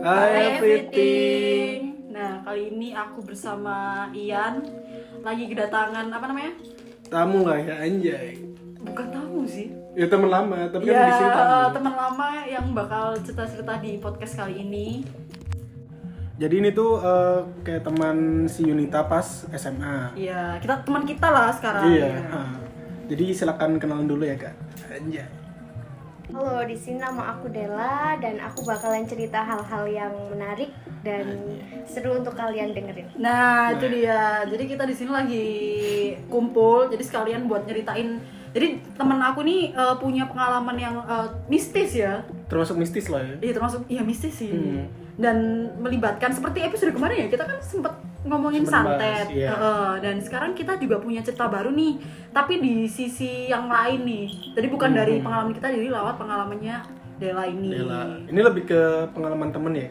Hai everything. Nah, kali ini aku bersama Ian lagi kedatangan apa namanya? Tamu lah ya anjay. Bukan tamu sih. Ya teman lama, tapi Ya, kan di sini tamu. teman lama yang bakal cerita-cerita di podcast kali ini. Jadi ini tuh eh, kayak teman si Yunita pas SMA. Iya, kita teman kita lah sekarang. Iya. ah. Jadi silakan kenalan dulu ya kak. Anjay. Halo, di sini nama aku Della dan aku bakalan cerita hal-hal yang menarik dan seru untuk kalian dengerin. Nah, itu dia. Jadi kita di sini lagi kumpul. Jadi sekalian buat nyeritain. Jadi temen aku nih eh, punya pengalaman yang eh, mistis ya. Termasuk mistis lah ya. Iya termasuk iya mistis sih. Hmm. Dan melibatkan seperti episode kemarin ya kita kan sempet ngomongin Sempet santet. bahas, iya. Heeh, dan sekarang kita juga punya cerita baru nih, tapi di sisi yang lain nih. Jadi bukan dari Hmm. pengalaman kita, jadi lewat pengalamannya Dela ini. Dela. Ini lebih ke pengalaman temen ya.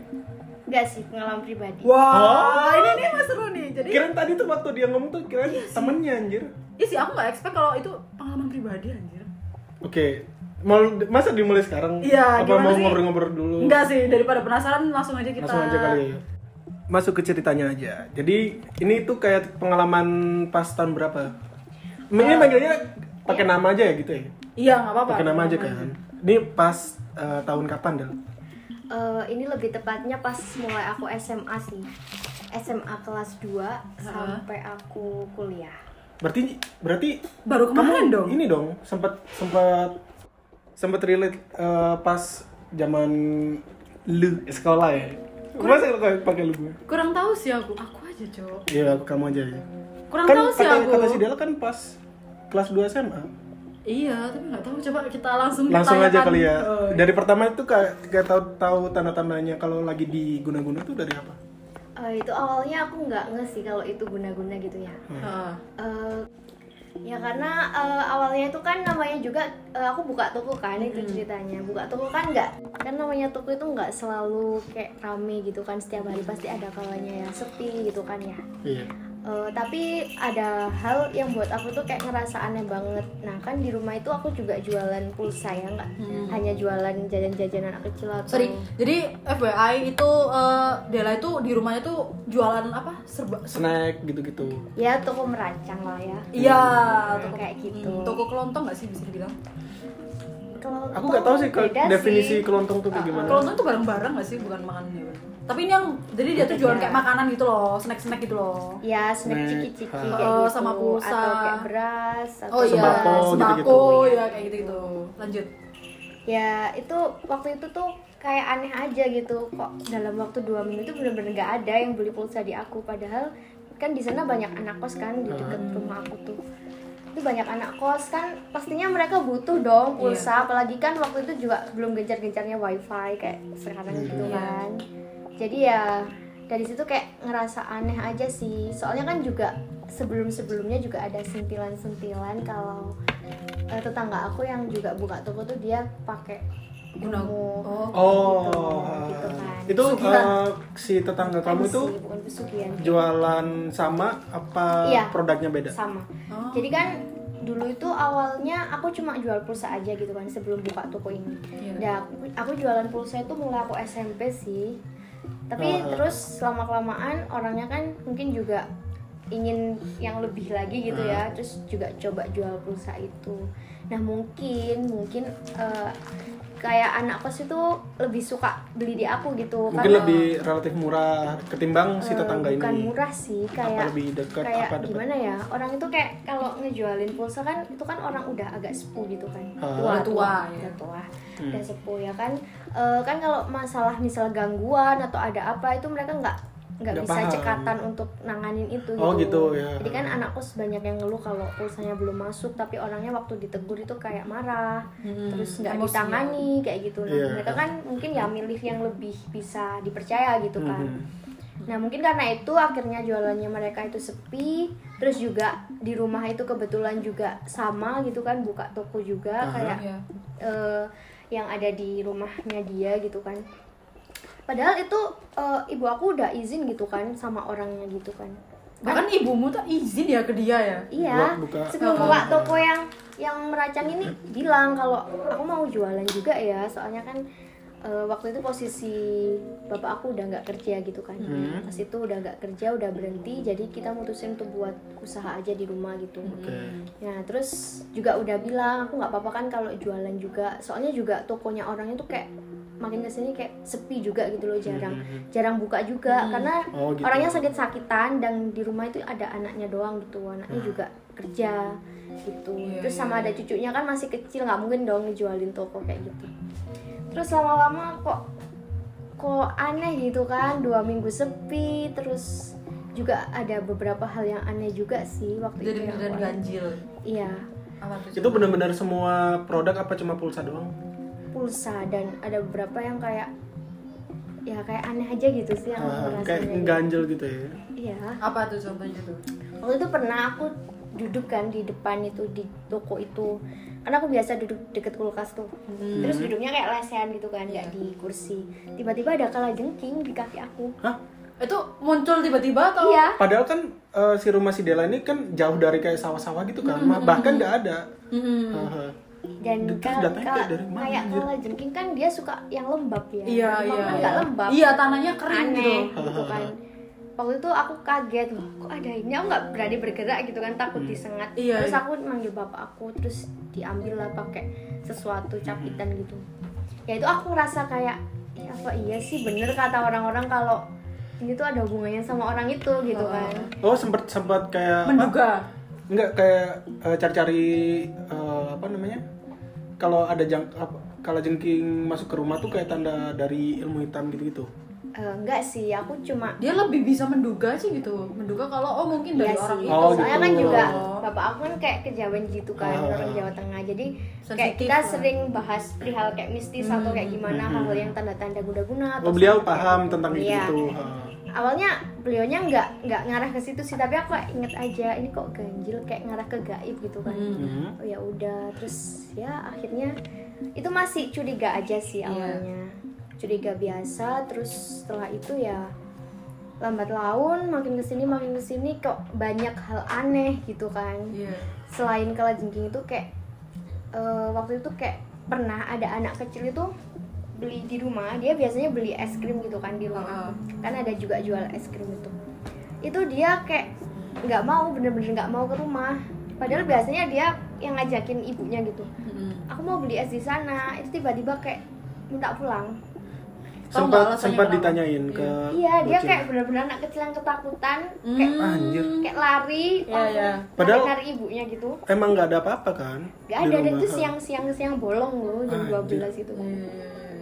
Enggak sih, pengalaman pribadi. Wah, ini nih mas seru nih. Jadi Kirain tadi tuh waktu dia ngomong tuh kirain Iya temennya anjir. Iya sih aku nggak expect kalau itu pengalaman pribadi anjir. Oke. Mau masa dimulai sekarang? Iya, Apa mau sih? ngobrol-ngobrol dulu? Enggak sih, daripada penasaran langsung aja kita. Langsung aja kali ya. Masuk ke ceritanya aja. Jadi ini tuh kayak pengalaman pas tahun berapa? Ini manggilnya pakai nama aja ya gitu ya? Iya nggak apa-apa. Pakai nama aja kan. Ini pas eh, tahun kapan Del? Eh, ini lebih tepatnya pas mulai aku SMA sih. SMA kelas 2 sampai aku kuliah. Berarti berarti Baru kemarin kamu dong. ini dong sempat sempat sempat relate eh, pas zaman lu sekolah ya. Masa lu kayak pakai lu gue? Kurang tahu sih aku. Aku aja cok. Iya, aku kamu aja ya. Kurang kan tahu sih kata, aku. kata si Dela kan pas kelas 2 SMA. Iya, tapi nggak tahu. Coba kita langsung Langsung aja kali ya. Oh, Dari pertama itu kayak kayak tahu tahu tanda-tandanya kalau lagi diguna-guna tuh dari apa? Eh, itu awalnya aku nggak nge sih kalau itu guna-guna gitu ya. Heeh. Eh, ya karena eh, awalnya itu kan namanya juga eh, aku buka toko kan itu ceritanya. Buka toko kan nggak kan namanya toko itu nggak selalu kayak rame gitu kan setiap hari pasti ada kalanya ya sepi gitu kan ya. Iya. Eh, tapi ada hal yang buat aku tuh kayak ngerasa aneh banget. Nah kan di rumah itu aku juga jualan pulsa ya nggak hanya jualan jajan-jajanan anak kecil atau Sorry, jadi FYI itu eh, Dela itu di rumahnya tuh jualan apa? Serba. Snack gitu-gitu. ya toko merancang lah ya. Iya, Toko kayak gitu. Hmm, toko kelontong nggak sih bisa dibilang? Kalau Aku nggak tahu sih definisi sih. kelontong tuh kayak gimana. Kelontong tuh barang-barang nggak sih, bukan makanan juga. Tapi ini yang jadi dia tuh jualan Beda. kayak makanan gitu loh, snack-snack gitu loh. Ya snack Snack, ciki-ciki ah. kayak Oh, gitu sama pulsa. atau kayak beras atau Oh iya, Sembako, ya kayak gitu-gitu. Lanjut. ya itu waktu itu tuh kayak aneh aja gitu kok dalam waktu dua minggu itu bener-bener gak ada yang beli pulsa di aku padahal kan di sana banyak anak kos kan di dekat rumah aku tuh itu banyak anak kos kan pastinya mereka butuh dong pulsa apalagi kan waktu itu juga belum gencar-gencarnya wifi kayak sekarang gitu Iya. kan jadi ya dari situ kayak ngerasa aneh aja sih soalnya kan juga sebelum-sebelumnya juga ada sentilan-sentilan kalau eh, tetangga aku yang juga buka toko tuh dia pakai Guna- ilmu Oh, gitu, gitu kan. itu Pesugihan. eh, si tetangga kamu Bukan itu jualan sama apa Iya. produknya beda? sama Oh. jadi kan dulu itu awalnya aku cuma jual pulsa aja gitu kan sebelum buka toko ini Iya. Dan aku, aku jualan pulsa itu mulai aku SMP sih tapi Oh. terus lama kelamaan orangnya kan mungkin juga ingin yang lebih lagi gitu ya terus juga coba jual pulsa itu nah mungkin mungkin eh, kayak anak kos itu lebih suka beli di aku gitu Mungkin karena lebih relatif murah ketimbang si Eh, tetangga bukan ini. murah sih apa kayak lebih dekat kayak apa dekat? gimana ya orang itu kayak kalau ngejualin pulsa kan itu kan orang udah agak sepuh gitu kan Ah. tua tua, ya. udah tua Hmm. udah sepuh ya kan Eh, kan kalau masalah misal gangguan atau ada apa itu mereka nggak nggak bisa paham. cekatan untuk nanganin itu Oh, gitu, ya. jadi kan anak kos banyak yang ngeluh kalau pulsanya belum masuk tapi orangnya waktu ditegur itu kayak marah Hmm, terus nggak emosi ditangani kayak gitu nah Iya. mereka kan mungkin ya milih yang lebih bisa dipercaya gitu kan Mhm. Nah mungkin karena itu akhirnya jualannya mereka itu sepi Terus juga di rumah itu kebetulan juga sama gitu kan Buka toko juga Aha. kayak Iya. eh, yang ada di rumahnya dia gitu kan Padahal itu eh, ibu aku udah izin gitu kan sama orangnya gitu kan Bahkan ibumu tuh izin ya ke dia ya. Iya, buka- sebelum Oh. buka toko yang yang merancang ini bilang kalau aku mau jualan juga ya, soalnya kan eh, waktu itu posisi bapak aku udah nggak kerja gitu kan Hmm. pas itu udah nggak kerja udah berhenti jadi kita mutusin untuk buat usaha aja di rumah gitu Oke. Nah terus juga udah bilang aku nggak apa-apa kan kalau jualan juga soalnya juga tokonya orangnya tuh kayak makin ke sini kayak sepi juga gitu loh jarang. Jarang buka juga karena Oh, gitu. orangnya sakit-sakitan dan di rumah itu ada anaknya doang gitu Ah. anaknya juga kerja gitu. Iya, terus iya, sama ada cucunya kan masih kecil nggak mungkin dong ngejualin toko kayak gitu. Terus lama-lama kok kok aneh gitu kan dua minggu sepi terus juga ada beberapa hal yang aneh juga sih waktu jadi itu beneran aku- ganjil. iya. Itu benar-benar semua produk apa cuma pulsa doang? Pulsa dan ada beberapa yang kayak ya kayak aneh aja gitu sih yang Ah, kayak ganjel gitu ya. iya apa tuh contohnya tuh waktu itu pernah aku duduk kan di depan itu di toko itu karena aku biasa duduk deket kulkas tuh terus duduknya kayak lesehan gitu kan nggak Iya. di kursi tiba-tiba ada kala jengking di kaki aku Hah? itu muncul tiba-tiba atau iya Padahal kan eh, si rumah si Dela ini kan jauh dari kayak sawah-sawah gitu kan, Hmm, bahkan nggak ada. Mm-mm. Haha. dan Terus kal- datangnya kal- kayak dari mana, kayak anjir? kala jengking kan dia suka yang lembab ya. Iya iya. kan iya. nggak lembab. Iya tanahnya kering aneh gitu. gitu kan. Waktu itu aku kaget loh kok ada ini? Aku nggak berani bergerak gitu kan takut disengat. Iya, terus iya. aku manggil bapak aku terus diambil lah pakai sesuatu capitan gitu. Ya itu aku rasa kayak ya apa iya sih? Bener kata orang-orang kalau ini tuh ada hubungannya sama orang itu gitu kan. Oh sempat sempat kayak apa? menduga Enggak kayak eh, cari-cari eh, apa namanya? Kalau ada jang apa, kalau jengking masuk ke rumah tuh kayak tanda dari ilmu hitam gitu-gitu. Eh, enggak sih aku cuma dia lebih bisa menduga sih gitu menduga kalau oh mungkin dari Iya orang sih. itu Oh, Soalnya gitu. kan juga Oh. bapak aku kan kayak kejawen gitu kan Ah. orang Jawa Tengah. Jadi kayak kita lah. sering bahas perihal kayak mistis atau kayak gimana hal-hal yang tanda-tanda guna-guna atau Oh, beliau paham kayak- tentang Iya. itu. Ha. Awalnya beliaunya nggak nggak ngarah ke situ sih, tapi aku kayak inget aja ini kok ganjil kayak ngarah ke gaib gitu kan. Hmm. Oh ya udah, terus ya akhirnya itu masih curiga aja sih Iya. awalnya. Curiga biasa, terus setelah itu ya lambat laun makin ke sini makin ke sini kok banyak hal aneh gitu kan iya selain kalajengking itu kayak eh, waktu itu kayak pernah ada anak kecil itu beli di rumah dia biasanya beli es krim gitu kan di rumah kan ada juga jual es krim itu itu dia kayak nggak mau bener-bener nggak mau ke rumah padahal biasanya dia yang ngajakin ibunya gitu Mm-mm. aku mau beli es di sana itu tiba-tiba kayak minta pulang nggak Sempat sempat kenapa? ditanyain ke iya dia kayak bener-bener anak kecil yang ketakutan kayak Hmm. Anjir. kayak lari Iya, langsung iya. Padahal- lari ibunya gitu Emang nggak ada apa-apa kan? Gak di ada, dan itu Ha. siang-siang siang bolong loh jam Anjir. 12 gitu kan. Iya.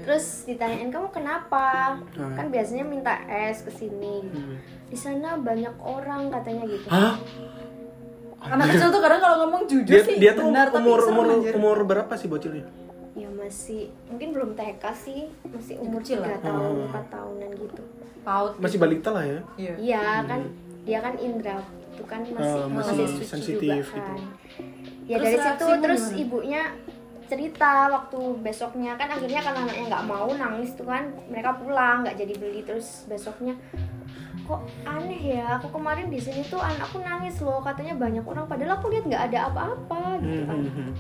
Terus ditanyain kamu kenapa? Hmm. Kan biasanya minta es ke sini. gitu. Hmm. Di sana banyak orang katanya gitu. Hah? anak kecil tuh kadang kalau ngomong jujur Dia sih dia tuh benar umur umur anjir. umur berapa sih bocilnya? Ya masih mungkin belum TK sih, masih umur Kecil lah. 3 tahun, Hmm. 4 tahunan gitu. paut Masih balita lah ya. iya Iya kan dia kan indra itu kan masih Oh, masih, masih sensitif juga kan. gitu. Ya Terus dari situ terus gimana? ibunya cerita waktu besoknya kan akhirnya kan anaknya nggak mau nangis tuh kan mereka pulang nggak jadi beli terus besoknya kok aneh ya aku kemarin di sini tuh anakku nangis loh katanya banyak orang padahal aku lihat nggak ada apa-apa gitu kan Hmm, hmm, hmm.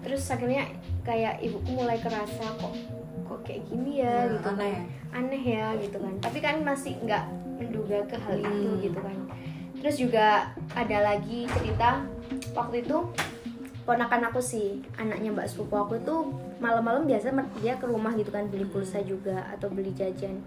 terus akhirnya kayak ibuku mulai kerasa kok kok kayak gini ya Ya, gitu kan aneh. aneh ya gitu kan tapi kan masih nggak menduga ke hal itu Hmm. gitu kan terus juga ada lagi cerita waktu itu ponakan aku sih anaknya mbak sepupu aku itu malam-malam biasa dia ke rumah gitu kan beli pulsa juga atau beli jajan.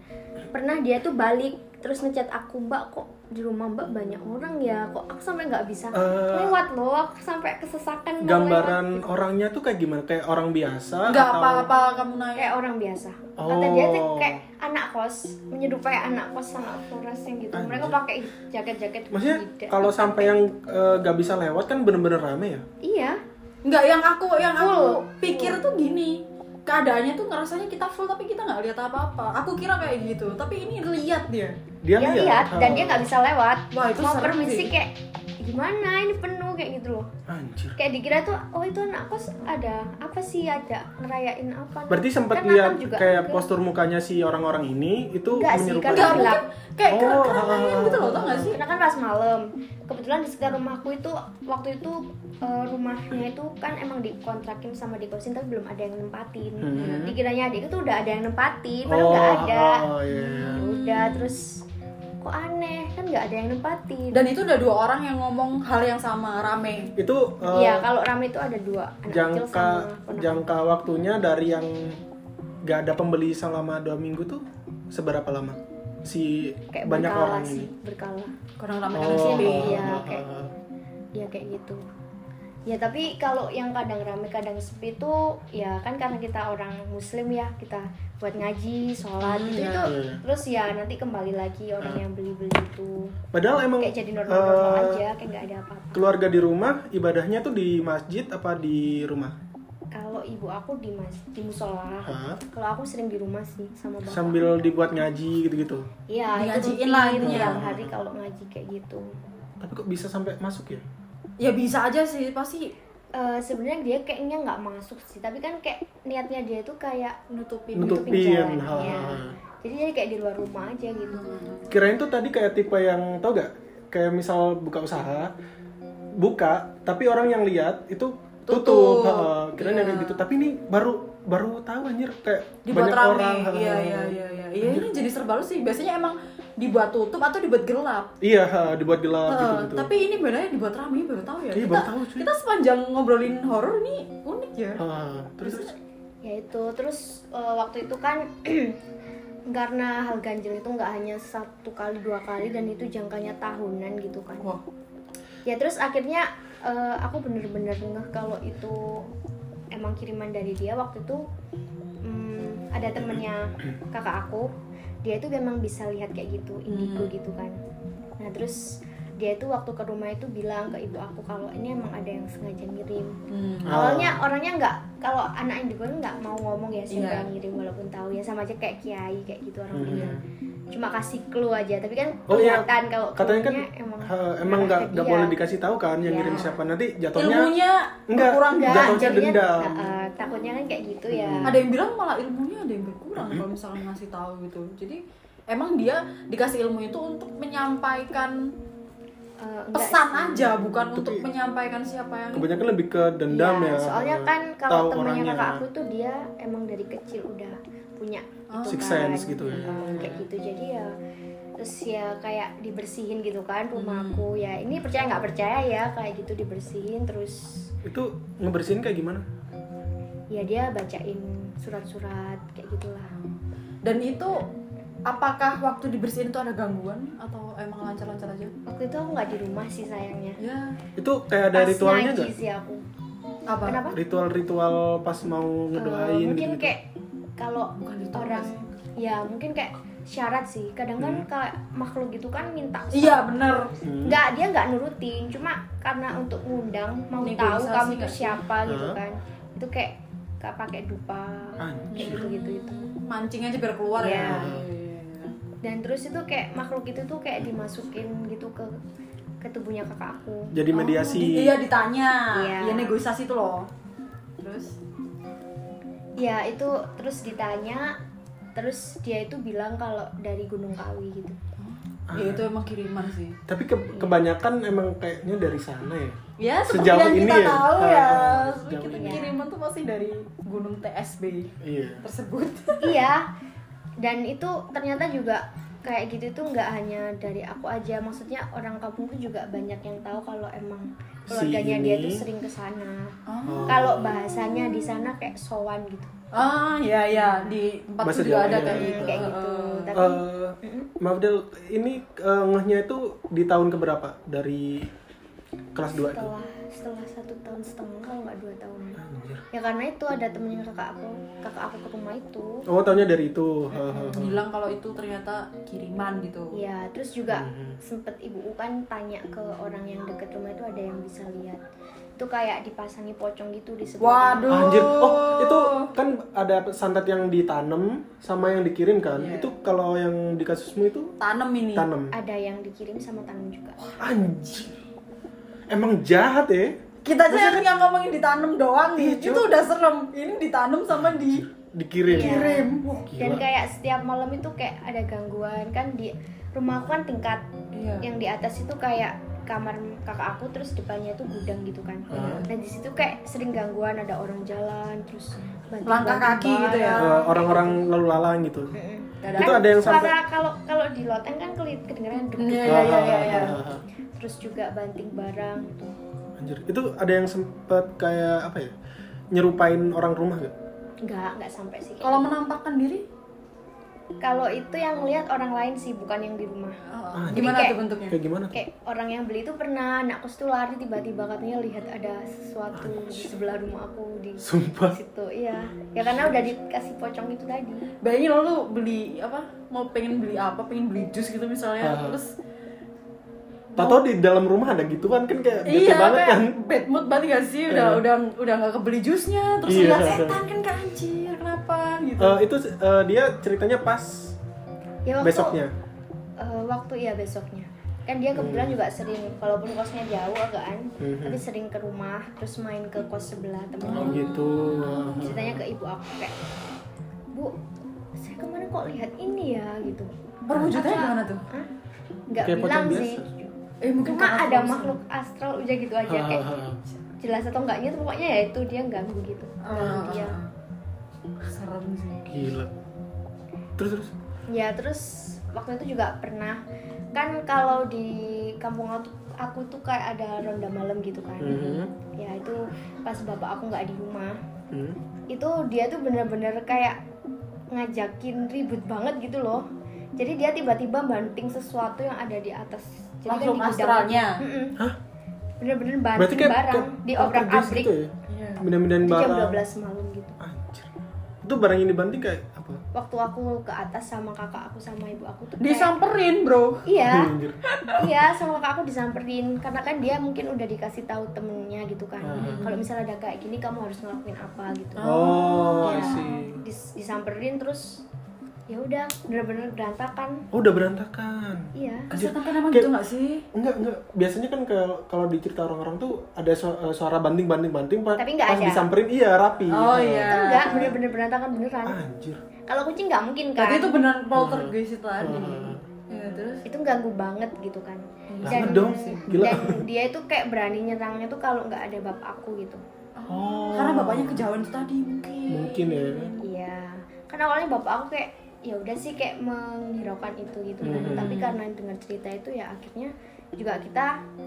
Pernah dia tuh balik terus ngechat aku mbak kok di rumah mbak banyak orang ya? Kok aku sampai nggak bisa Eh, lewat loh? Aku sampai kesesakan mau lewat Gambaran orangnya tuh kayak gimana? Kayak orang biasa nggak atau apa-apa kamu nanya kayak orang biasa. Kata dia tuh Oh. kayak anak kos menyerupai anak kos sama Flores yang gitu. Mereka pakai jaket-jaket Maksudnya tidak. kalau sampai yang eh, nggak bisa lewat kan bener-bener rame ya? iya. Nggak yang aku yang aku Full. pikir tuh gini. Keadaannya tuh ngerasanya kita full tapi kita nggak lihat apa-apa. Aku kira kayak gitu tapi ini lihat dia. Dia dia lihat, lihat dan oh. dia nggak bisa lewat. Wah, itu mau permisi kayak gimana ini penuh kayak gitu loh Anjir. kayak dikira tuh oh itu anak kos ada apa sih ada ngerayain apa Berarti sempat Kan lihat kayak postur mukanya si orang-orang ini itu Enggak sih, kan Enggak gelap. mungkin kayak Oh, keramaian gitu loh, tau gak sih? karena kan pas malam kebetulan di sekitar rumahku itu waktu itu eh, rumahnya itu kan emang dikontrakin sama dikosin tapi belum ada yang nempatin Hmm. dikiranya adik itu udah ada yang nempatin padahal nggak Oh, ada oh, iya, iya. Ya udah terus kok aneh kan nggak ada yang nempatin Dan itu udah dua orang yang ngomong hal yang sama, rame. Itu eh, Iya, kalau rame itu ada dua anak kecil jangka sama jangka waktunya dari yang gak ada pembeli selama dua minggu tuh seberapa lama si kayak banyak berkala orang sih, ini berkala. Kurang rame oh, karena sepi. iya, ah, kayak- ah, ah. Ya kayak gitu. Ya tapi kalau yang kadang rame kadang sepi tuh ya kan karena kita orang muslim ya kita buat ngaji, sholat Hmm, itu iya. itu Iya. terus ya nanti kembali lagi orang yang beli-beli itu padahal emang kayak jadi normal-normal eh, aja kayak nggak ada apa-apa. keluarga di rumah ibadahnya tuh di masjid apa di rumah Kalau ibu aku di mas di musola. Hah? Kalau aku sering di rumah sih sama bapak. sambil dibuat ngaji gitu-gitu Iya, itu Ngajiin lah tiap hari kalau ngaji kayak gitu. tapi kok bisa sampai masuk ya Ya bisa aja sih, pasti Eh, sebenarnya dia kayaknya nggak masuk sih tapi kan kayak niatnya dia tuh kayak nutupin. Nutupin, jalan, ha, ya. ha. jadi dia kayak di luar rumah aja gitu kirain tuh tadi kayak tipe yang tau gak kayak misal buka usaha buka tapi orang yang lihat itu tutup, Tutup. Ha, kirain yang Iya. kayak gitu tapi ini baru baru tahu anjir kayak dibuat banyak rame. orang. Iya, iya, iya, iya. Iya, ini jadi serba sih. Biasanya emang dibuat tutup atau dibuat gelap. iya ha, dibuat gelap Heeh, gitu gitu tapi ini bedanya dibuat rame baru tahu ya. Iya, kita, baru tahu, cuy. kita sepanjang ngobrolin horor ini unik ya. terus terus ya itu terus eh, waktu itu kan karena hal ganjil itu nggak hanya satu kali dua kali dan itu jangkanya tahunan gitu kan Wah, ya terus akhirnya eh, aku bener-bener ngeh kalau itu emang kiriman dari dia waktu itu hmm, ada temennya kakak aku dia itu memang bisa lihat kayak gitu indigo Hmm. gitu kan nah terus dia itu waktu ke rumah itu bilang ke ibu aku kalau ini emang ada yang sengaja ngirim hmm. Oh. awalnya orangnya nggak kalau anak indigo kan nggak mau ngomong ya siapa Iya. yang ngirim walaupun tahu ya sama aja kayak kiai kayak gitu orang Hmm. bilang cuma kasih clue aja tapi kan Oh iya, kelihatan kalau katanya kan emang emang nggak boleh dikasih tahu kan yang Iya. ngirim siapa nanti jatuhnya ilmunya Enggak. berkurang enggak Jatuhnya jadinya dendam. nah, eh, takutnya kan kayak gitu ya ada yang bilang malah ilmunya ada yang berkurang kalau misalnya ngasih tahu gitu jadi emang dia dikasih ilmu itu untuk menyampaikan Eh, enggak pesan sih. aja bukan Tapi- untuk menyampaikan siapa yang kebanyakan lebih ke dendam Iya, ya soalnya kan tahu kalau temennya kakak aku tuh dia emang dari kecil udah punya Oh. itu Six kan. sense gitu ya. Eh, kayak gitu. Jadi ya terus ya kayak dibersihin gitu kan Hmm. rumahku ya ini percaya nggak percaya ya kayak gitu dibersihin terus itu ngebersihin kayak gimana? Ya dia bacain surat-surat kayak gitulah. Dan itu apakah waktu dibersihin itu ada gangguan? Atau emang lancar-lancar aja? Waktu itu aku nggak di rumah sih sayangnya. Ya. Itu kayak ada Pas ritualnya nggak? sih aku. Apa? Kenapa? Ritual-ritual pas mau ngedoain mungkin gitu kayak kalau orang sih. ya mungkin kayak syarat sih. Kadang kan Hmm. kayak makhluk gitu kan minta iya bener. Hmm. nggak dia nggak nurutin. Cuma karena untuk ngundang mau tahu kamu itu siapa gitu kan. Itu kayak gak pakai dupa kayak gitu gitu itu. Mancing aja biar keluar Iya. ya. Dan terus itu kayak makhluk itu tuh kayak dimasukin gitu ke ke tubuhnya kakak aku. Jadi Oh, mediasi di- iya ditanya. Iya. iya negosiasi tuh loh. Terus ya itu terus ditanya terus dia itu bilang kalau dari Gunung Kawi gitu. Ya itu emang kiriman sih. Tapi ke- kebanyakan emang kayaknya dari sana ya? Ya Sejauh yang ini kita ya? tahu Ah, ya. ah, sejauh kita ini. kiriman tuh pasti dari gunung TSB iya. tersebut. Iya. Dan itu ternyata juga kayak gitu tuh nggak hanya dari aku aja maksudnya orang kampung tuh juga banyak yang tahu kalau emang keluarganya Si dia tuh sering ke sana. Oh, kalau bahasanya di sana kayak sowan gitu. Ah ya ya di tempat Bahasa juga ada ya. kayak gitu. Kayak gitu. Ah. tapi Eh, maaf Del, ini eh, ngehnya itu di tahun keberapa? Dari kelas 2 itu? Setelah satu tahun setengah kalau nggak dua tahun Anjir. ya karena itu ada temennya kakak aku kakak aku ke rumah itu Oh, tahunya dari itu. Bilang kalau itu ternyata kiriman gitu ya terus juga Mhm. sempet ibu kan tanya ke orang yang deket rumah itu ada yang bisa lihat itu kayak dipasangi pocong gitu di sebelah Waduh. Anjir. Oh, itu kan ada santet yang ditanam sama yang dikirim kan? Iya. Itu kalau yang di kasusmu itu Tanam ini. tanam. ada yang dikirim sama tanam juga Anjir. Emang jahat ya? Kita aja yang, yang ngomongin ditanam doang nih. Iya, itu udah serem. Ini ditanam sama di Dikirim. Iya. kirim. Wah, dan kayak setiap malam itu kayak ada gangguan kan di rumahku kan tingkat Iya. yang di atas itu kayak kamar kakak aku terus depannya itu gudang gitu kan Ah. dan di situ kayak sering gangguan ada orang jalan terus banting- Langkah kaki gitu ya? orang-orang lalu lalang gitu. Itu ada yang suara sampai kalau kalau di loteng kan kedengeran deg Iya, iya, iya, iya, iya. Terus juga banting barang gitu. Anjir, itu ada yang sempet kayak apa ya? Nyerupain orang rumah gak? nggak nggak sampai sih Kalau menampakkan diri, kalau itu yang lihat orang lain sih bukan yang di rumah oh, Jadi gimana kayak- tuh bentuknya? Kayak gimana tuh? kayak orang yang beli itu pernah anak kos tuh lari tiba-tiba katanya lihat ada sesuatu di sebelah rumah aku di Sumpah. situ iya ya karena udah dikasih pocong itu tadi Bayangin lo lu beli apa? Mau pengen beli apa? Pengen beli jus gitu misalnya. Ah. Terus Tahu di dalam rumah ada gitu kan kan kayak bete iya banget kayak kan. bad mood banget gak sih? Udah Iya. udah udah nggak kebeli jusnya. Terus Iya. lihat setan kan kayak anjir kenapa gitu. Eh, itu eh, dia ceritanya pas ya waktu besoknya. eh, waktu ya besoknya kan dia kebetulan juga sering walaupun kosnya jauh agaan Mhm. tapi sering ke rumah terus main ke kos sebelah Oh temennya gitu. ceritanya ke ibu aku kayak bu saya kemarin kok lihat ini ya gitu Perwujudannya gimana tuh? Hah? nggak Kayak bilang sih biasa. Eh mungkin cuma karena ada makhluk astral udah gitu aja kayak jelas atau enggaknya tuh pokoknya ya itu dia ganggu gitu Ah, Ganggu ah, dia ah. serem sih. Gila. Terus terus. ya terus waktu itu juga pernah kan kalau di kampung aku, aku tuh kayak ada ronda malam gitu kan Mhm. ya itu pas bapak aku nggak di rumah Hmm. itu dia tuh bener-bener kayak ngajakin ribut banget gitu loh jadi dia tiba-tiba banting sesuatu yang ada di atas jadi kan Makhluk di gudang- astralnya? Hah? bener-bener Berarti banting kayak, barang kayak di obrak abrik gitu ya? Iya. Pindah-pindahin itu jam barang. 12 malam gitu Anjir. Itu barang yang dibanting kayak apa? waktu aku ke atas sama kakak aku sama ibu aku tuh kayak- Disamperin bro. iya iya sama kakak aku disamperin karena kan dia mungkin udah dikasih tahu temennya gitu kan Hmm. kalau misalnya ada kayak gini kamu harus ngelakuin apa gitu Oh, Ya, dis- disamperin terus ya udah bener-bener berantakan Oh, udah berantakan. iya Kesetan emang Kayak- gitu gak sih? Enggak, enggak. Biasanya kan kalau kalau di cerita orang-orang tuh ada eh, suara banting-banting-banting pas, Tapi nggak pas ada. disamperin iya rapi. Oh gitu. iya. itu enggak bener-bener berantakan beneran Anjir. kalau kucing nggak mungkin kan Berarti itu beneran poltergeist itu tadi. Hmm. Ya terus. itu ganggu banget gitu kan Banget dong. Gila. dan dia itu kayak berani nyerangnya tuh kalau nggak ada bapak aku gitu Oh. Karena bapaknya kejauhan itu tadi mungkin. Mungkin ya. iya kan awalnya bapak aku kayak ya udah sih kayak menghiraukan itu gitu kan Mhm. tapi karena dengar cerita itu ya akhirnya juga kita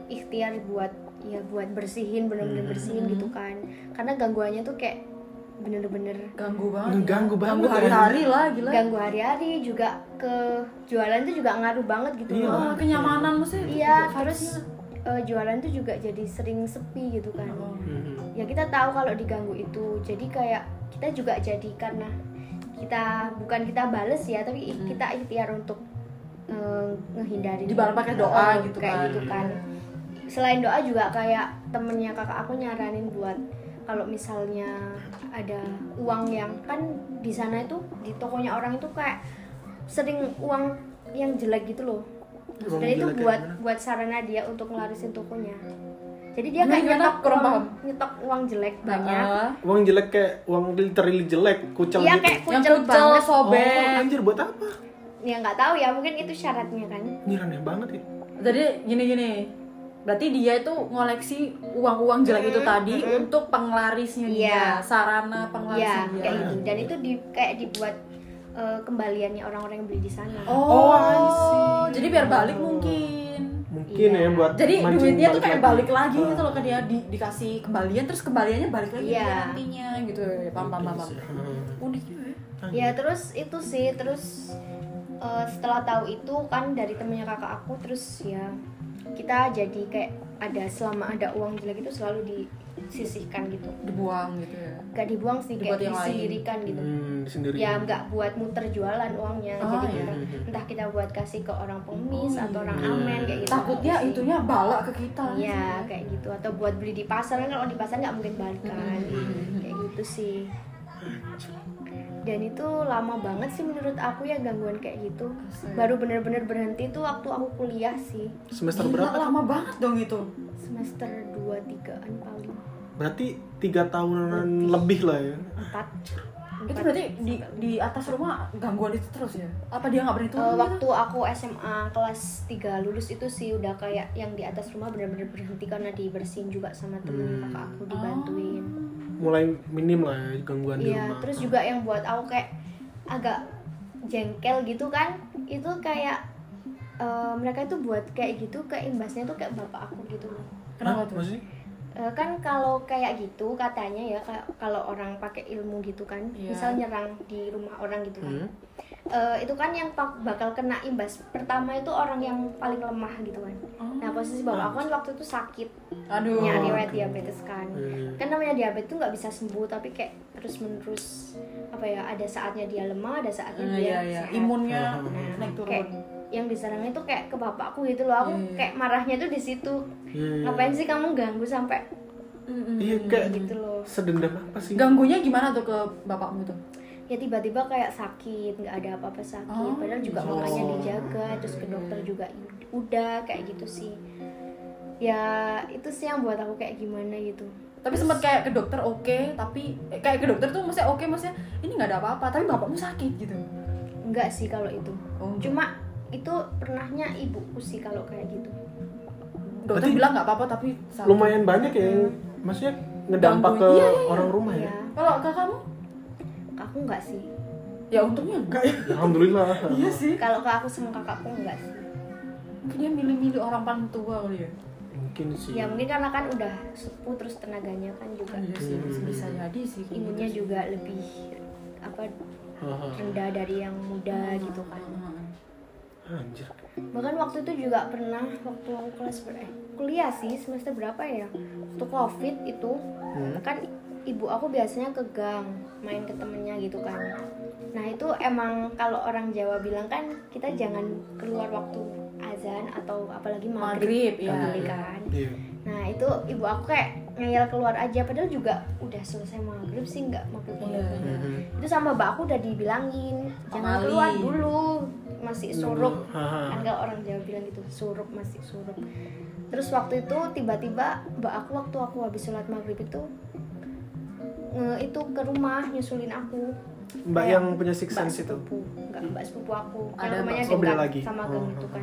ikhtiar buat ya buat bersihin bener-bener Mhm. bersihin gitu kan karena gangguannya tuh kayak bener-bener Ganggu banget. Ya. banget Ganggu ya. hari-hari lah gila. ganggu hari-hari juga ke jualan tuh juga ngaruh banget gitu Iya. loh Oh, kenyamanan maksudnya. iya terus vibes-nya. eh, jualan tuh juga jadi sering sepi gitu kan Oh. Mhm. ya kita tahu kalau diganggu itu jadi kayak kita juga jadi karena kita bukan kita bales ya tapi Hmm. kita ikhtiar untuk eh, ngehindari. Dibalas pakai doa Eh, gitu kayak kan. gitu kan. Selain doa juga kayak temennya kakak aku nyaranin buat kalau misalnya ada uang yang kan di sana itu di tokonya orang itu kayak sering uang yang jelek gitu loh. Uang dan itu buat buat sarana dia untuk ngelarisin tokonya jadi dia Gimana, kayak nyetok Kurang paham. nyetok uang jelek banyak. Uang jelek kayak uang literally jelek, kucel iya gitu. kayak Yang kucel kucel, banget Oh, sobek. anjir buat apa? ya nggak tahu ya mungkin itu syaratnya kan Anjir aneh banget ya. Jadi gini-gini. Berarti dia itu ngoleksi uang-uang jelek itu tadi untuk penglarisnya dia, Iya. sarana Iya penglarisnya dia. kayak gitu dan itu di kayak dibuat eh, kembaliannya orang-orang yang beli di sana Oh, see. jadi biar balik. Mungkin Iya. ya buat Jadi mancing duitnya tuh kayak balik lagi gitu loh ke dia di- dikasih kembalian terus kembaliannya balik lagi Iya. ke dia nantinya gitu ya pam pam pam pam. Unik juga ya. ya terus itu sih terus eh, setelah tahu itu kan dari temennya kakak aku terus ya kita jadi kayak ada selama ada uang jelek itu selalu disisihkan gitu. Dibuang gitu ya? Nggak dibuang sih Dibuat kayak disendirikan gitu. Hmm, sendiri. ya nggak buat muter jualan uangnya. Oh, jadi iya. kita entah kita buat kasih ke orang pengemis Oh, atau orang iya. amen kayak gitu. Takutnya sih. itunya balak ke kita. Iya kayak gitu. Atau buat beli di pasar kan kalau di pasar nggak mungkin balikan Hmm. kayak gitu sih dan itu lama banget sih menurut aku ya gangguan kayak gitu. Baru bener-bener berhenti tuh waktu aku kuliah sih. Semester Gila, berapa? lama banget dong itu. Semester 2 3an paling. Berarti tiga tahunan lebih lah ya. 4 itu berarti di di atas rumah gangguan itu terus ya? Apa dia nggak berani turun Eh, gitu? waktu aku SMA kelas 3 lulus itu sih udah kayak yang di atas rumah bener-bener berhenti karena dibersihin juga sama temen Hmm. kakak aku dibantuin Mulai minim lah ya gangguan di Iya, rumah. terus juga yang buat aku kayak agak jengkel gitu kan, itu kayak eh, mereka itu buat kayak gitu, kayak imbasnya tuh kayak bapak aku gitu loh. kenapa tuh Maksudnya? Eh, kan kalau kayak gitu katanya ya kalau orang pakai ilmu gitu kan, Iya. misal nyerang di rumah orang gitu kan, Hmm. Eh, itu kan yang bakal kena imbas pertama itu orang yang paling lemah gitu kan. Oh. Nah posisi bapak aku kan waktu itu sakit, aduh punya riwayat diabetes kan Hmm. kan namanya diabetes tuh nggak bisa sembuh tapi kayak terus menerus apa ya ada saatnya dia lemah ada saatnya Eh, dia iya iya sehat. imunnya Nah, naik turun kayak yang diserangnya tuh kayak ke bapakku gitu loh aku Iya. kayak marahnya tuh di situ Iya. ngapain sih kamu ganggu sampai. Iya kayak gitu loh sedendam apa sih? ganggunya gimana tuh ke bapakmu tuh ya tiba-tiba kayak sakit nggak ada apa-apa sakit. Oh, padahal juga gitu. makanya dijaga terus ke dokter juga udah kayak gitu sih. Ya itu sih yang buat aku kayak gimana gitu. Tapi sempat kayak ke dokter oke tapi eh, kayak ke dokter tuh maksudnya oke maksudnya ini nggak ada apa-apa tapi bapakmu sakit gitu. Enggak sih kalau itu. Oh. Cuma itu pernahnya ibuku sih kalau kayak gitu. Dokter Berarti- bilang nggak apa-apa tapi sakit. Lumayan banyak ya yang maksudnya ngedampak ke Gangguin. Iya, iya, iya. orang rumah ya. ya kalau kakakmu aku enggak sih ya untungnya enggak ya Alhamdulillah. iya sih kalau ke aku sama kakakku enggak sih mungkin dia milih-milih orang paling tua kali ya Mungkin sih. ya mungkin karena kan udah sepuh terus tenaganya kan juga iya sih bisa, bisa jadi sih imunnya gitu sih. juga lebih apa rendah dari yang muda gitu kan Anjir. bahkan waktu itu juga pernah waktu aku kelas ber eh, kuliah sih semester berapa ya waktu covid itu Hmm. kan ibu aku biasanya ke gang main ke temennya gitu kan nah itu emang kalau orang Jawa bilang kan kita jangan keluar waktu azan atau apalagi maghrib, Maghrib, ya. Kan Iya. nah itu ibu aku kayak ngeyel keluar aja padahal juga udah selesai maghrib sih nggak maghrib Iya, maghrib iya. Itu sama mbak aku udah dibilangin jangan Amali. keluar dulu masih surup Haha. kan kalau orang Jawa bilang gitu surup masih surup terus waktu itu tiba-tiba mbak aku waktu aku habis sholat maghrib itu nge- itu ke rumah nyusulin aku Mbak Kayak yang punya six sense itu. sepupu enggak mbak sepupu aku Ada yang rumahnya mbak- oh, beda lagi. sama gang Oh. itu kan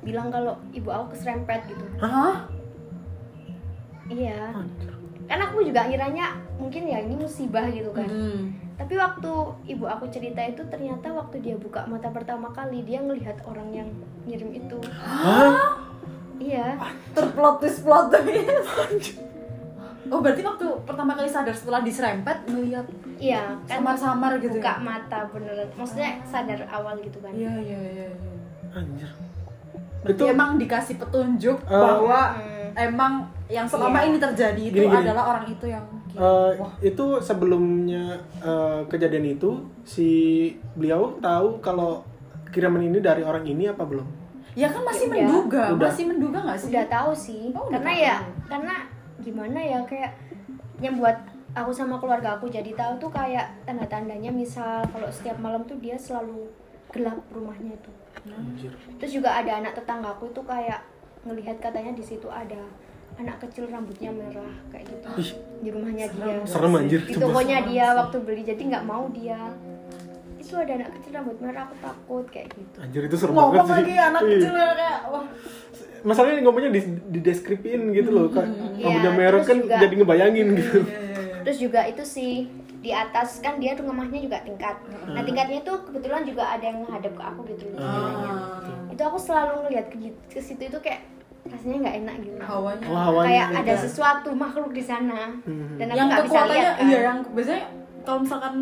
bilang kalau ibu aku keserempet gitu Hah? iya kan aku juga ngiranya mungkin ya ini musibah gitu kan Hmm. tapi waktu ibu aku cerita itu ternyata waktu dia buka mata pertama kali dia ngelihat orang yang ngirim itu Hah? iya terplot twist plot twist oh berarti waktu pertama kali sadar setelah diserempet ngeliat iya kan samar-samar gitu buka ya? mata beneran maksudnya sadar awal gitu kan iya iya iya iya. Anjir. Berarti Itu- emang dikasih petunjuk Eh, bahwa Hmm. emang yang selama Iya. ini terjadi itu Gini, gini. adalah orang itu yang Eh, Wah. itu sebelumnya eh, kejadian itu si beliau tahu kalau kiriman ini dari orang ini apa belum? ya kan masih Ya menduga Udah. masih menduga nggak sih udah tahu sih Oh, udah karena tahu. ya karena gimana ya kayak yang buat aku sama keluarga aku jadi tahu tuh kayak tanda-tandanya misal kalau setiap malam tuh dia selalu gelap rumahnya itu Anjir. terus juga ada anak tetanggaku itu kayak ngelihat katanya di situ ada anak kecil rambutnya merah kayak gitu Ih, di rumahnya dia serem anjir. di tokonya dia waktu beli jadi nggak mau dia itu ada anak kecil rambut merah aku takut kayak gitu Anjir itu serem banget ngomong sih. lagi anak Iya. kecil ya kayak wah Masalahnya ngomongnya di, di deskripin gitu loh, Kak. Iya, Rambutnya merah terus kan juga- jadi ngebayangin gitu. terus juga itu sih di atas kan dia rumahnya juga tingkat nah tingkatnya tuh kebetulan juga ada yang menghadap ke aku gitu loh. Ah. itu aku selalu ngelihat ke, ke situ itu kayak rasanya nggak enak gitu hawanya Wah, hawanya kayak beda. ada sesuatu makhluk di sana Hmm. dan aku yang nggak bisa kekuatannya lihat kan. iya yang biasanya kalau misalkan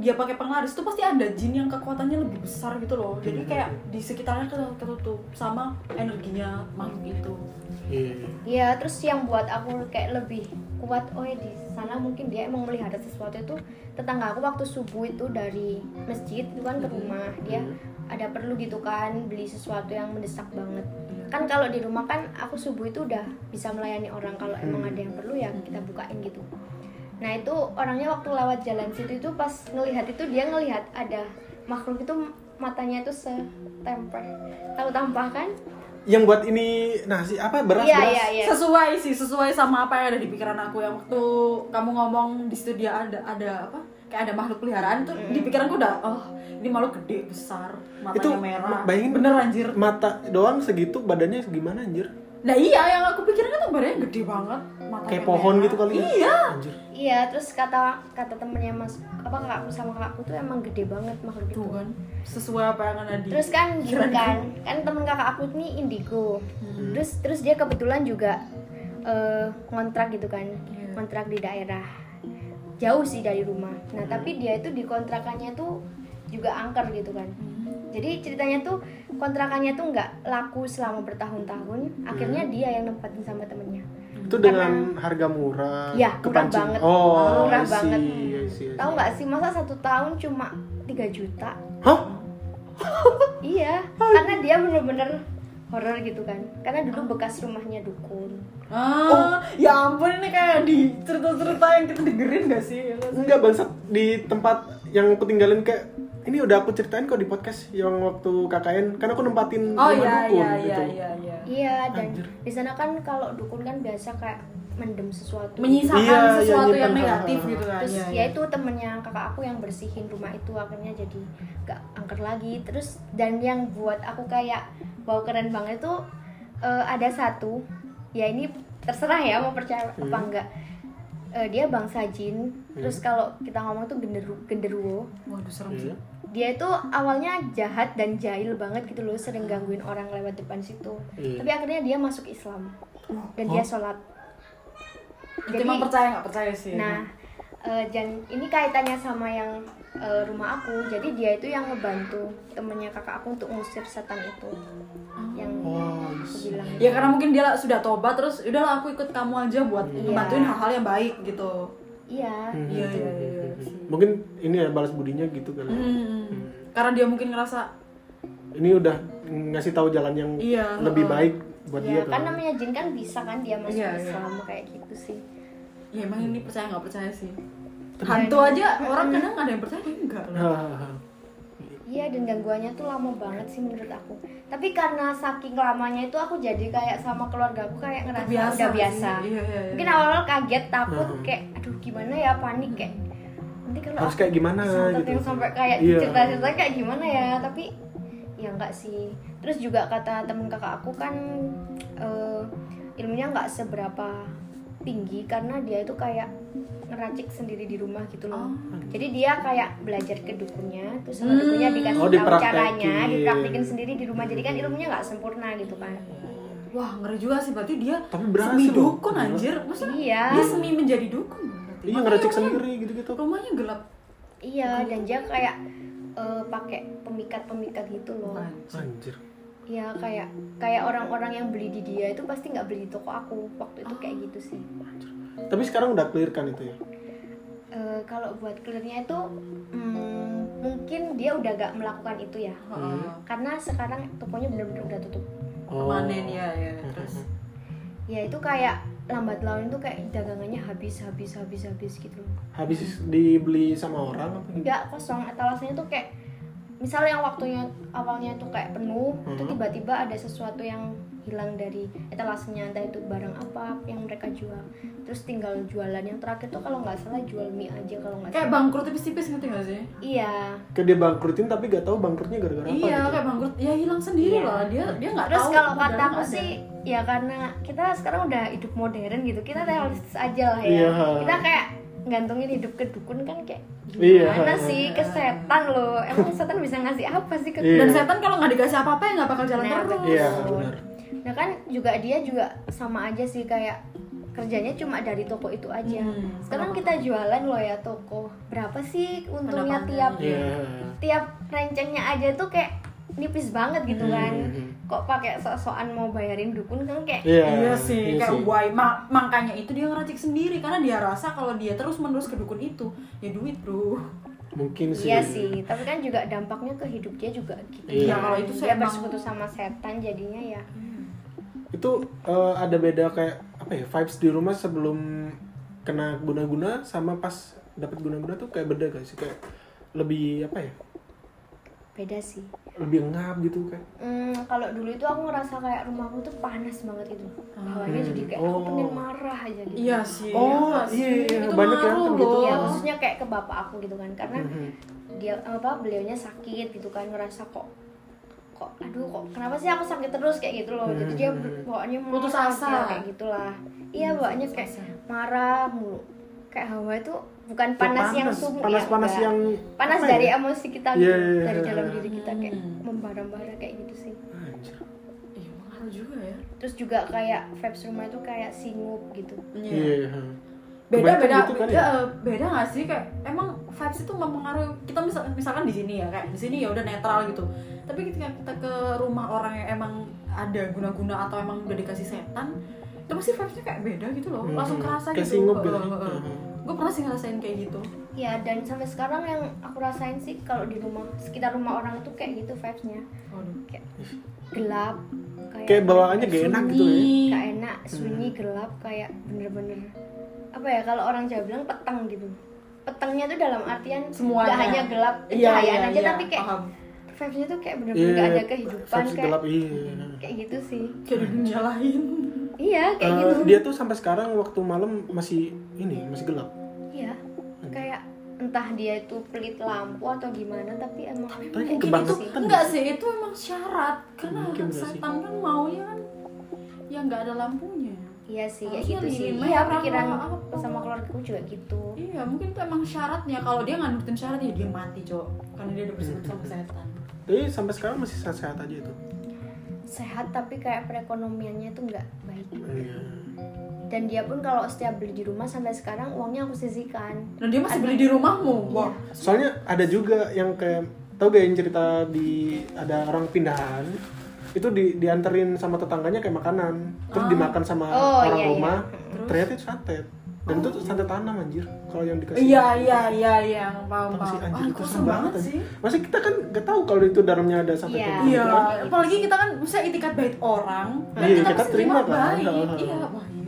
dia pakai penglaris itu pasti ada jin yang kekuatannya lebih besar gitu loh. Jadi kayak di sekitarnya ke- ketutup sama energinya makhluk itu. Iya. Iya, terus yang buat aku kayak lebih kuat, oh ya di sana mungkin dia emang melihat sesuatu itu tetangga aku waktu subuh itu dari masjid itu kan ke rumah dia ada perlu gitu kan beli sesuatu yang mendesak banget. Kan kalau di rumah kan aku subuh itu udah bisa melayani orang kalau emang ada yang perlu ya kita bukain gitu nah itu orangnya waktu lewat jalan situ itu pas ngelihat itu dia ngelihat ada makhluk itu matanya itu setemper tahu tampah kan? Yang buat ini nasi apa beras iya beras? iya iya. Sesuai sih sesuai sama apa yang ada di pikiran aku. Yang waktu kamu ngomong di situ dia ada ada apa? Kayak ada makhluk peliharaan tuh di pikiranku udah oh ini makhluk gede besar matanya Itu merah. bayangin bener anjir. Mata doang segitu badannya gimana anjir? Nah iya yang aku pikirin kan tuh badannya gede banget matanya Kayak pohon merah. gitu kali ya? iya Anjir. Iya, terus kata kata temennya mas apa kakakku sama kakakku tuh emang gede banget makhluk itu. tuh kan sesuai apa yang ada di Terus kan gini pikiranku. kan, kan temen kakak aku ini indigo. Terus terus dia kebetulan juga eh, ngontrak gitu kan, Iya. ngontrak di daerah jauh sih dari rumah. Nah tapi dia itu di kontrakannya tuh juga angker gitu kan. Jadi ceritanya tuh kontrakannya tuh nggak laku selama bertahun-tahun. Akhirnya dia yang nempatin sama temennya. Itu dengan harga murah. Iya, murah banget. Oh, Murah I see, banget. I see, I see. Tahu nggak sih masa satu tahun cuma 3 juta? Hah? Iya, karena dia bener-bener horor gitu kan. Karena dulu bekas rumahnya dukun. ah ya ampun ini kayak di cerita-cerita yang kita dengerin gak sih Enggak bangsat di tempat yang aku tinggalin kayak ini udah aku ceritain kok di podcast yang waktu KKN kan aku nempatin oh rumah iya dukun iya gitu. iya iya iya Iya, dan Anjir. di sana kan kalau dukun kan biasa kayak mendem sesuatu. menyisakan Iya, iya, sesuatu nyimpan yang hal-hal. negatif gitu kan Terus Iya, ya iya. itu temennya kakak aku yang bersihin rumah itu akhirnya jadi gak angker lagi. Terus dan yang buat aku kayak wow keren banget itu eh, ada satu ya ini terserah ya mau percaya apa Hmm. enggak. Eh, dia bangsa jin. Terus kalau kita ngomong tuh genderu genderuwo. waduh serem Iya. sih. Dia itu awalnya jahat dan jahil banget gitu loh sering gangguin orang lewat depan situ. Iya. tapi akhirnya dia masuk Islam. Dan dia sholat. Itu emang percaya nggak percaya sih? Nah eh, dan ini kaitannya sama yang eh, rumah aku. Jadi dia itu yang ngebantu temennya kakak aku untuk ngusir setan itu. Oh, aku yes. bilang ya karena mungkin dia sudah tobat terus udahlah aku ikut kamu aja buat Iya. bantuin hal-hal yang baik gitu iya Hmm. iya iya iya Mungkin ini ya balas budinya gitu kali. Hmm. karena dia mungkin ngerasa Ini udah ngasih tahu jalan yang Iya, lebih baik buat dia ya kan kan. namanya jin kan bisa kan dia masuk Iya, iya. Islam kayak gitu sih ya emang ini percaya nggak percaya sih hantu aja orang kadang ada yang percaya enggak loh. Iya dan gangguannya tuh lama banget sih menurut aku. Tapi karena saking lamanya itu aku jadi kayak sama keluarga aku kayak ngerasa Terbiasa udah sih. biasa. Iya, iya, iya. Mungkin awal-awal kaget, takut Hmm. kayak aduh gimana ya panik kayak nanti kalau Harus aku kayak gimana gitu. yang sampai kayak Iya. cerita-cerita kayak gimana ya tapi ya enggak sih. Terus juga kata temen kakak aku kan eh, ilmunya nggak seberapa tinggi karena dia itu kayak ngeracik sendiri di rumah gitu loh. Oh. Jadi dia kayak belajar ke dukunnya, terus sama Hmm. dukunnya dikasih Oh, tahu caranya, dipraktekin sendiri di rumah. Jadi kan ilmunya nggak sempurna gitu kan. wah ngeri juga sih berarti dia Tapi berhasil semi loh. dukun Gila. anjir maksudnya Iya. dia semi menjadi dukun berarti Iya Makanya ngeracik rumahnya- sendiri gitu-gitu. rumahnya gelap Iya, dan dia kayak eh, pakai pemikat-pemikat gitu loh. Anjir. Anjir. Iya kayak kayak orang-orang yang beli di dia itu pasti nggak beli di toko aku waktu itu kayak gitu sih. Tapi sekarang udah clear kan itu ya? Eh, kalau buat clearnya itu hmm, mungkin dia udah gak melakukan itu ya. Heeh. Karena sekarang tokonya bener-bener udah tutup. Oh. permanen ya ya terus Ya itu kayak lambat laun itu kayak dagangannya habis habis habis habis gitu loh. Habis dibeli sama orang apa gitu? Enggak kosong etalasenya tuh kayak misalnya yang waktunya awalnya tuh kayak penuh, itu Mhm. tiba-tiba ada sesuatu yang hilang dari etalasenya entah itu barang apa yang mereka jual. Terus tinggal jualan yang terakhir tuh kalau nggak salah jual mie aja kalau nggak kayak salah. bangkrut tipis-tipis ngerti gak sih Iya. Kayak dia bangkrutin tapi gak tahu bangkrutnya gara-gara apa iya gitu. kayak bangkrut ya hilang sendiri Iya. lah dia dia nggak Terus tahu kalau kata aku ada. sih ya karena kita sekarang udah hidup modern gitu, kita realistis aja lah ya. Iya. Kita kayak gantungin hidup ke dukun kan kayak Iya. gimana sih ke setan loh. Emang setan bisa ngasih apa sih ke Iya. dan setan kalau nggak dikasih apa-apa ya nggak bakal jalan Nah, terus Iya. Nah kan juga dia juga sama aja sih kayak kerjanya cuma dari toko itu aja Hmm, sekarang kita jualan loh ya toko berapa sih untungnya tiap Iya. tiap rencengnya aja tuh kayak nipis banget gitu kan Hmm. kok pakai sok-sokan mau bayarin dukun kan kayak Iya, Iya sih, iya kayak sih. why Ma- makanya itu dia ngeracik sendiri karena dia rasa kalau dia terus menerus ke dukun itu ya duit bro. Mungkin sih. Iya sih, tapi kan juga dampaknya ke hidup dia juga gitu. Iya, kalau itu dia saya emang- bersekutu sama setan jadinya ya. Itu eh, ada beda kayak apa ya vibes di rumah sebelum kena guna-guna sama pas dapat guna-guna tuh kayak beda gak sih kayak lebih apa ya Beda sih. lebih ngap gitu kan Hmm, kalau dulu itu aku ngerasa kayak rumahku tuh panas banget gitu. Hawanya jadi kayak aku Oh. pengen marah aja gitu. Iya sih. Oh, sih? iya, iya, itu banyak yang kan gitu. loh. Ya khususnya kayak ke bapak aku gitu kan karena Mhm. dia apa beliaunya sakit gitu kan ngerasa kok kok aduh kok kenapa sih aku sakit terus kayak gitu loh jadi dia Hmm. bawaannya Putus asa. kayak gitulah iya bawaannya kayak marah mulu kayak hawa itu bukan Tuh, panas, yang sumur panas-panas ya, yang enggak. panas dari ya? emosi kita Iya, gitu iya, dari iya. dalam diri kita kayak Hmm. membara-bara kayak gitu sih Anjir. Iya, ngaruh juga ya. terus juga kayak vibes rumah itu kayak singup gitu Iya. Iya. beda Kebanyakan beda gitu kan ya? eh, beda nggak sih kayak emang vibes itu mempengaruhi kita misal, misalkan di sini ya kayak di sini ya udah netral gitu tapi ketika kita ke rumah orang yang emang ada guna-guna atau emang udah dikasih setan itu pasti vibesnya kayak beda gitu loh Hmm. langsung kerasa Kayak gitu singup gitu. Hmm. Gue pernah sih ngerasain kayak gitu. Ya dan sampai sekarang yang aku rasain sih kalau di rumah sekitar rumah orang itu kayak gitu vibesnya. Kayak gelap kayak, Kayak bawaannya gak enak gitu ya. Gak enak sunyi gelap kayak bener-bener apa ya kalau orang Jawa bilang peteng gitu. Petengnya tuh dalam artian semuanya gak hanya gelap Iya, cahayaan iya, aja iya, tapi kayak paham. vibesnya tuh kayak bener-bener gak ada kehidupan kayak gelap iya. kayak gitu sih. Kayak dunia lain iya kayak Eh, gitu. dia tuh sampai sekarang waktu malam masih ini masih gelap. Iya kayak entah dia itu pelit lampu atau gimana tapi emang Tapi kayak gitu sih enggak sih itu emang syarat karena Mungkin sih? setan kan maunya kan yang nggak ada lampunya iya sih Harusnya gitu sih iya pikiran apa. sama keluargaku juga gitu Iya, mungkin itu emang syaratnya. Kalau dia nggak nurutin syarat ya dia mati, Cok. Karena dia udah bersekutu sama setan. Tapi sampai sekarang masih sehat-sehat aja itu. sehat tapi kayak perekonomiannya tuh nggak baik Iya. Dan dia pun kalau setiap beli di rumah sampai sekarang uangnya aku sisihkan Dan dia masih Ada- beli di rumahmu. Wah. Soalnya ada juga yang kayak tau gak yang cerita di ada orang pindahan itu di dianterin sama tetangganya kayak makanan terus Ah. dimakan sama Oh, orang iya, iya. rumah Terus? ternyata itu santet dan itu tuh santet tanam anjir kalau yang dikasih Iya, iya, iya, iya, paham, paham. anjir serem serem banget sih. Masa kita kan gak tahu kalau itu dalamnya ada santet Iya. gitu Iya, apalagi kita kan bisa itikat baik orang dan Iya, kita, kita pasti terima terima kan. baik. Iya, wah iya.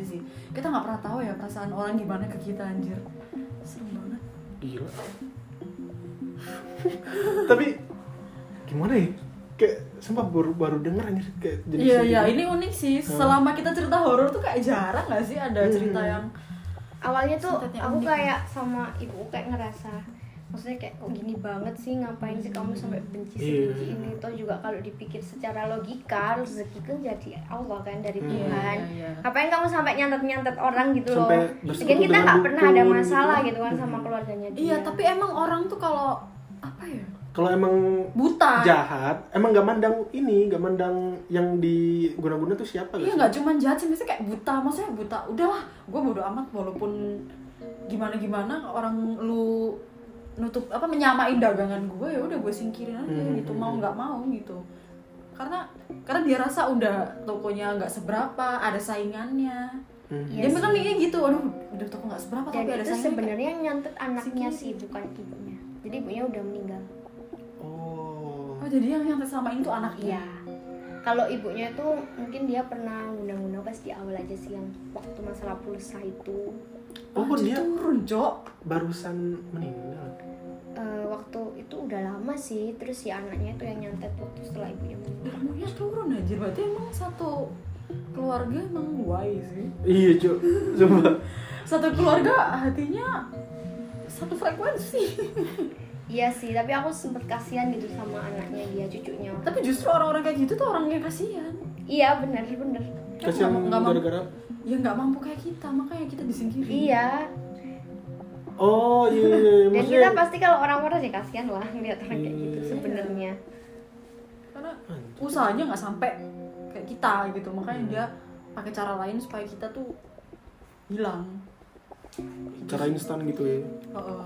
Kita nggak pernah tahu ya perasaan orang gimana ke kita anjir. Serem banget. Gila. Tapi gimana ya? Kayak sumpah baru baru denger anjir kayak jenis Iya, iya, ini unik sih. Selama kita cerita horor tuh kayak jarang nggak sih ada cerita Hmm. yang awalnya tuh aku unik. kayak sama ibu kayak ngerasa maksudnya kayak kok gini banget sih ngapain sih kamu sampai benci Iya. sebenci ini toh juga kalau dipikir secara logika rezeki kan jadi Allah kan dari Hmm. Tuhan Iya, iya. ngapain kamu sampai nyantet nyantet orang gitu loh Sampai bersekutu kita nggak pernah ada masalah gitu. kan sama keluarganya dia Iya, tapi emang orang tuh kalau apa ya? Kalau emang Buta. jahat, emang gak mandang ini, gak mandang yang diguna-guna tuh siapa Iya gak nggak cuma jahat sih, maksudnya kayak buta, maksudnya buta. Udahlah, gue bodo amat walaupun gimana gimana orang lu nutup apa menyamain dagangan gue ya udah gue singkirin aja Hmm. gitu mau nggak mau gitu karena karena dia rasa udah tokonya nggak seberapa ada saingannya Hmm. Iya dia kan sih. mikirnya gitu aduh udah toko nggak seberapa dan tapi ada itu saingannya sebenarnya nyantet anaknya sih bukan ibunya jadi ibunya udah meninggal Oh. oh jadi yang yang selama ini tuh anaknya Iya. Kalau ibunya itu mungkin dia pernah guna-guna pas di awal aja sih yang waktu masalah pulsa itu. Oh, Wah, dia turun cok barusan meninggal. Eh, waktu itu udah lama sih, terus si anaknya itu yang nyantet waktu setelah ibunya meninggal. ilmunya turun aja berarti emang satu keluarga emang wise sih Iya, Cuk. Sumpah. satu keluarga hatinya satu frekuensi Iya sih, tapi aku sempet kasihan gitu sama anaknya dia, cucunya. tapi justru orang-orang kayak gitu tuh orang yang kasihan Iya bener bener. Kasihan gara-gara ya nggak mampu kayak kita makanya kita disingkirin Iya. Oh, iya iya. iya. Dan Maksudnya kita pasti kalau orang marah sih kasihan lah ngeliat orang kayak gitu Iya. sebenarnya. karena usahanya nggak sampai kayak kita gitu makanya Hmm. dia pakai cara lain supaya kita tuh hilang cara instan gitu ya Oh, oh.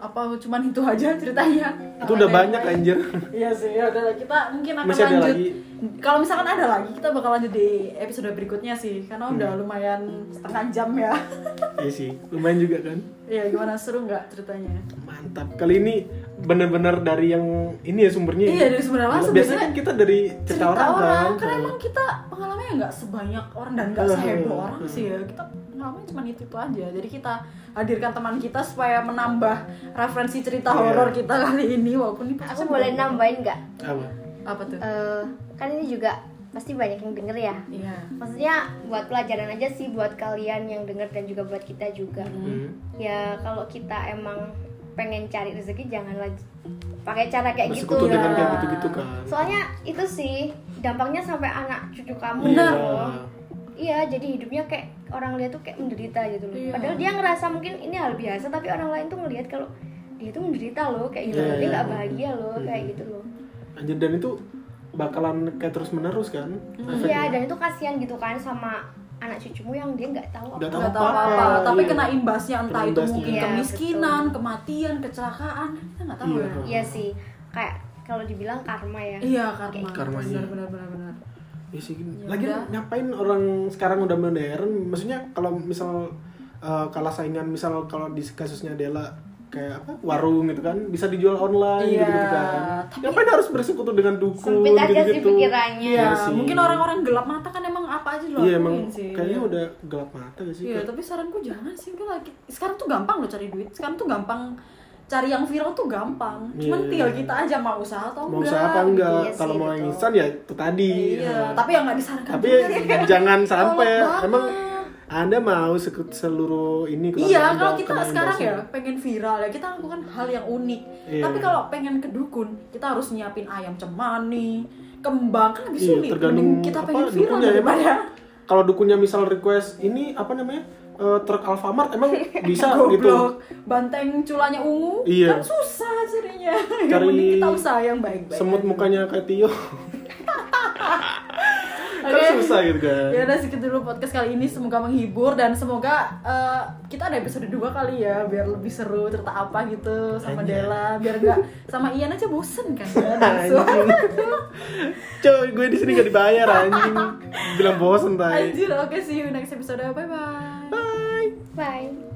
Apa cuman itu aja ceritanya itu udah banyak anjir Iya sih, ya udah kita mungkin akan Masih lanjut. lagi? Kalau misalkan ada lagi, kita bakal lanjut di episode berikutnya sih, karena Hmm. udah lumayan setengah jam ya. iya sih lumayan juga kan Iya, gimana seru nggak ceritanya? mantap kali ini bener-bener dari yang ini ya sumbernya ya? Iya dari sebenarnya langsung. biasanya kan kita dari cerita, orang, kan karena emang kita pengalamannya nggak sebanyak orang dan nggak Hmm. seheboh orang sih ya. Kita pengalamannya cuma itu itu aja. Jadi kita hadirkan teman kita supaya menambah referensi cerita Iya. horor kita kali ini walaupun ini aku boleh nambahin nggak apa apa tuh? Eh, kan ini juga pasti banyak yang denger ya Iya. maksudnya buat pelajaran aja sih buat kalian yang denger dan juga buat kita juga Hmm. ya kalau kita emang pengen cari rezeki jangan lagi pakai cara kayak gitu dengan ya. kayak gitu-gitu kan soalnya itu sih dampaknya sampai anak cucu kamu Benar. gitu loh. iya jadi hidupnya kayak orang lihat tuh kayak menderita gitu loh Iya. padahal dia ngerasa mungkin ini hal biasa tapi orang lain tuh ngelihat kalau dia tuh menderita loh kayak gitu Iya, dia iya. nggak bahagia loh kayak gitu loh anjir dan itu bakalan kayak terus menerus kan iya dan itu kasihan gitu kan sama anak cucumu yang dia nggak tahu Nggak apa tahu tahu apa-apa, apa-apa, tapi iya. kena imbasnya entah Kena itu imbasnya. mungkin Iya, kemiskinan, kematian, kecelakaan, kita nggak tahu Iya. ya. iya sih kayak kalau dibilang karma ya Iya karma. Benar benar benar benar. Iya sih. Ya Lagi udah. ngapain orang sekarang udah modern? Maksudnya kalau misal eh, kalah saingan, misal kalau di kasusnya Dela kayak apa warung gitu kan bisa dijual online Iya, gitu, gitu kan. tapi- Ngapain harus bersekutu dengan dukun Sempit aja sih gitu-gitu? pikirannya. Iya sih. mungkin orang-orang gelap mata kan emang apa aja dilakuin Iya emang sih. kayaknya udah gelap mata gak sih? Iya, Kayak- tapi saranku jangan sih lagi. Sekarang tuh gampang loh cari duit. Sekarang tuh gampang cari yang viral tuh gampang. Cuman Iya. tinggal kita aja mau usaha atau mau enggak. usaha apa enggak? Iya kalau mau yang betul. instan ya itu tadi. Iya, Nah, tapi yang nggak disarankan tapi juga sih. jangan sampai emang anda mau sekut seluruh ini Iya, kalau kita sekarang ya pengen viral ya kita lakukan hal yang unik. Iya. Tapi kalau pengen ke dukun, kita harus nyiapin ayam cemani, kembang kan lebih Iya, sulit. tergantung Mending kita apa, pengen viral dukunnya ya, daripada kalau dukunnya misal request ini apa namanya eh, truk Alfamart emang bisa gitu banteng culanya ungu Iya. kan susah carinya. Cari Yang kita usaha yang baik-baik. semut mukanya kayak Tio kan Oke. susah gitu kan Ya udah segitu dulu podcast kali ini semoga menghibur dan semoga eh, kita ada episode 2 kali ya biar lebih seru cerita apa gitu sama Anjay. Dela biar enggak sama Ian aja bosen kan coy gue di sini gak dibayar anjing bilang bosen tay Anjir, oke see you next episode. Bye. bye bye